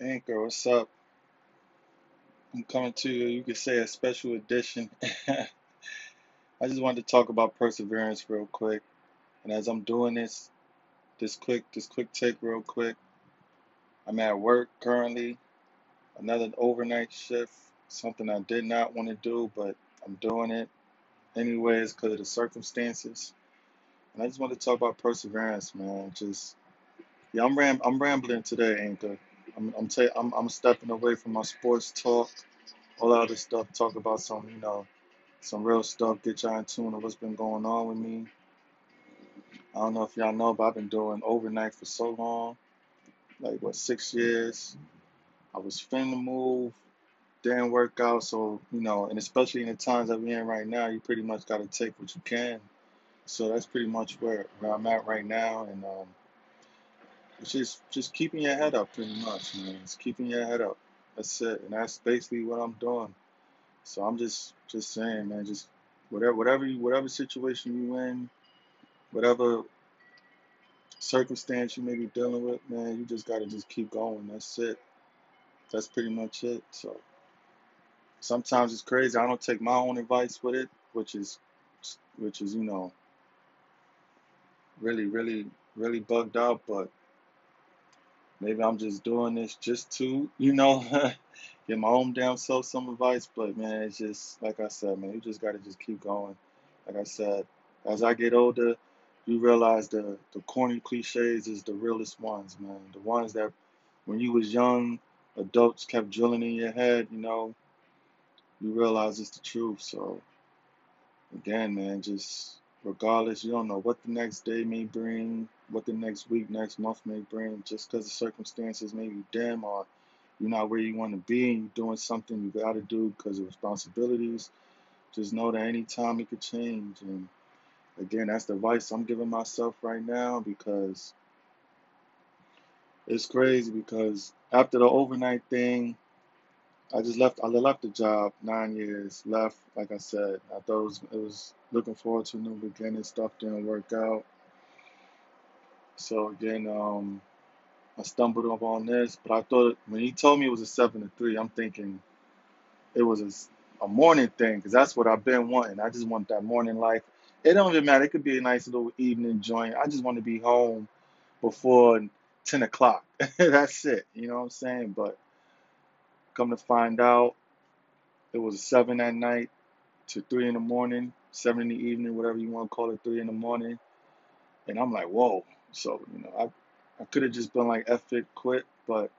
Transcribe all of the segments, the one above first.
Parker, what's up? I'm coming to you, you could say a special edition. I just wanted to talk about perseverance real quick. And as I'm doing this, this quick, this quick take real quick. I'm at work currently, another overnight shift, something I did not want to do, but I'm doing it anyways because of the circumstances. And I just want to talk about perseverance, man. Just yeah, I'm ram I'm rambling today, Anchor. I'm I'm, ta- I'm I'm stepping away from my sports talk, all that other stuff. Talk about some, you know, some real stuff. Get y'all in tune of what's been going on with me. I don't know if y'all know, but I've been doing overnight for so long, like what six years. I was finna move, didn't work out, so you know, and especially in the times that we're in right now, you pretty much got to take what you can. So that's pretty much where, where I'm at right now, and um, it's just just keeping your head up, pretty much, man. It's keeping your head up. That's it, and that's basically what I'm doing. So I'm just just saying, man, just whatever whatever you, whatever situation you in, whatever circumstance you may be dealing with, man, you just gotta just keep going. That's it. That's pretty much it. So sometimes it's crazy. I don't take my own advice with it, which is which is you know really really really bugged out, but maybe I'm just doing this just to you know give my own damn self some advice. But man, it's just like I said, man, you just gotta just keep going. Like I said, as I get older, you realize the the corny cliches is the realest ones, man. The ones that when you was young, adults kept drilling in your head, you know, you realize it's the truth. So again, man, just regardless, you don't know what the next day may bring, what the next week, next month may bring, just because the circumstances may be dim or you're not where you want to be and you're doing something you got to do because of responsibilities. Just know that anytime it could change. And again, that's the advice I'm giving myself right now because it's crazy because after the overnight thing, I just left. I left the job nine years. Left, like I said. I thought it was, it was looking forward to a new beginning. Stuff didn't work out. So again, um, I stumbled up on this, but I thought when he told me it was a seven to three, I'm thinking it was a morning thing because that's what I've been wanting. I just want that morning life. It don't even matter. It could be a nice little evening joint. I just want to be home before ten o'clock. That's it. You know what I'm saying? But come to find out, it was seven at night to three in the morning, seven in the evening, whatever you want to call it, three in the morning. And I'm like, whoa. So, you know, I, I could have just been like, F it, quit. But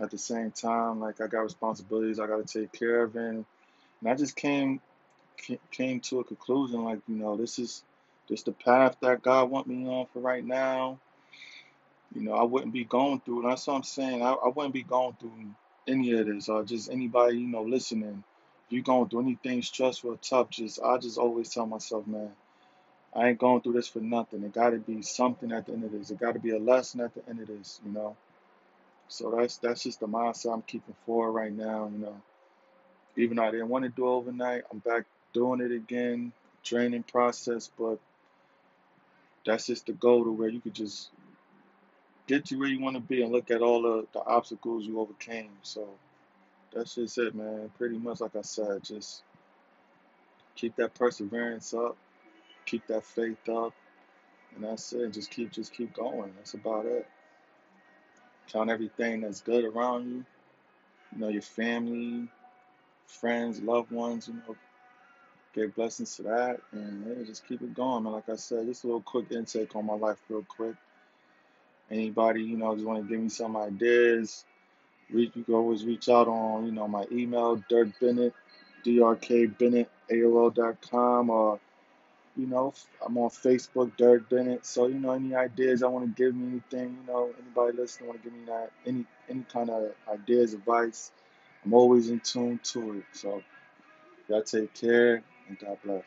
at the same time, like, I got responsibilities I got to take care of. And, and I just came came to a conclusion, like, you know, this is just the path that God want me on for right now. You know, I wouldn't be going through, and that's what I'm saying. I, I wouldn't be going through any of this, or just anybody, you know, listening. If you're going through anything stressful or tough, just I just always tell myself, man, I ain't going through this for nothing. It got to be something at the end of this. It got to be a lesson at the end of this, you know. So that's that's just the mindset I'm keeping forward right now, you know. Even though I didn't want to do overnight, I'm back doing it again, training process, but that's just the goal to where you could just get to where you want to be and look at all the, the obstacles you overcame. So that's just it, man. Pretty much like I said, just keep that perseverance up, keep that faith up, and that's it. Just keep just keep going. That's about it. Count everything that's good around you. You know, your family, friends, loved ones, you know, give blessings to that and yeah, just keep it going, man. Like I said, just a little quick intake on my life real quick. Anybody, you know, just want to give me some ideas, reach, you can always reach out on, you know, my email, Dirk Bennett, D-R-K Bennett, AOL dot com, or, you know, I'm on Facebook, Dirk Bennett. So, you know, any ideas I want to give me anything, you know, anybody listening want to give me that, any, any kind of ideas, advice, I'm always in tune to it. So, y'all take care and God bless.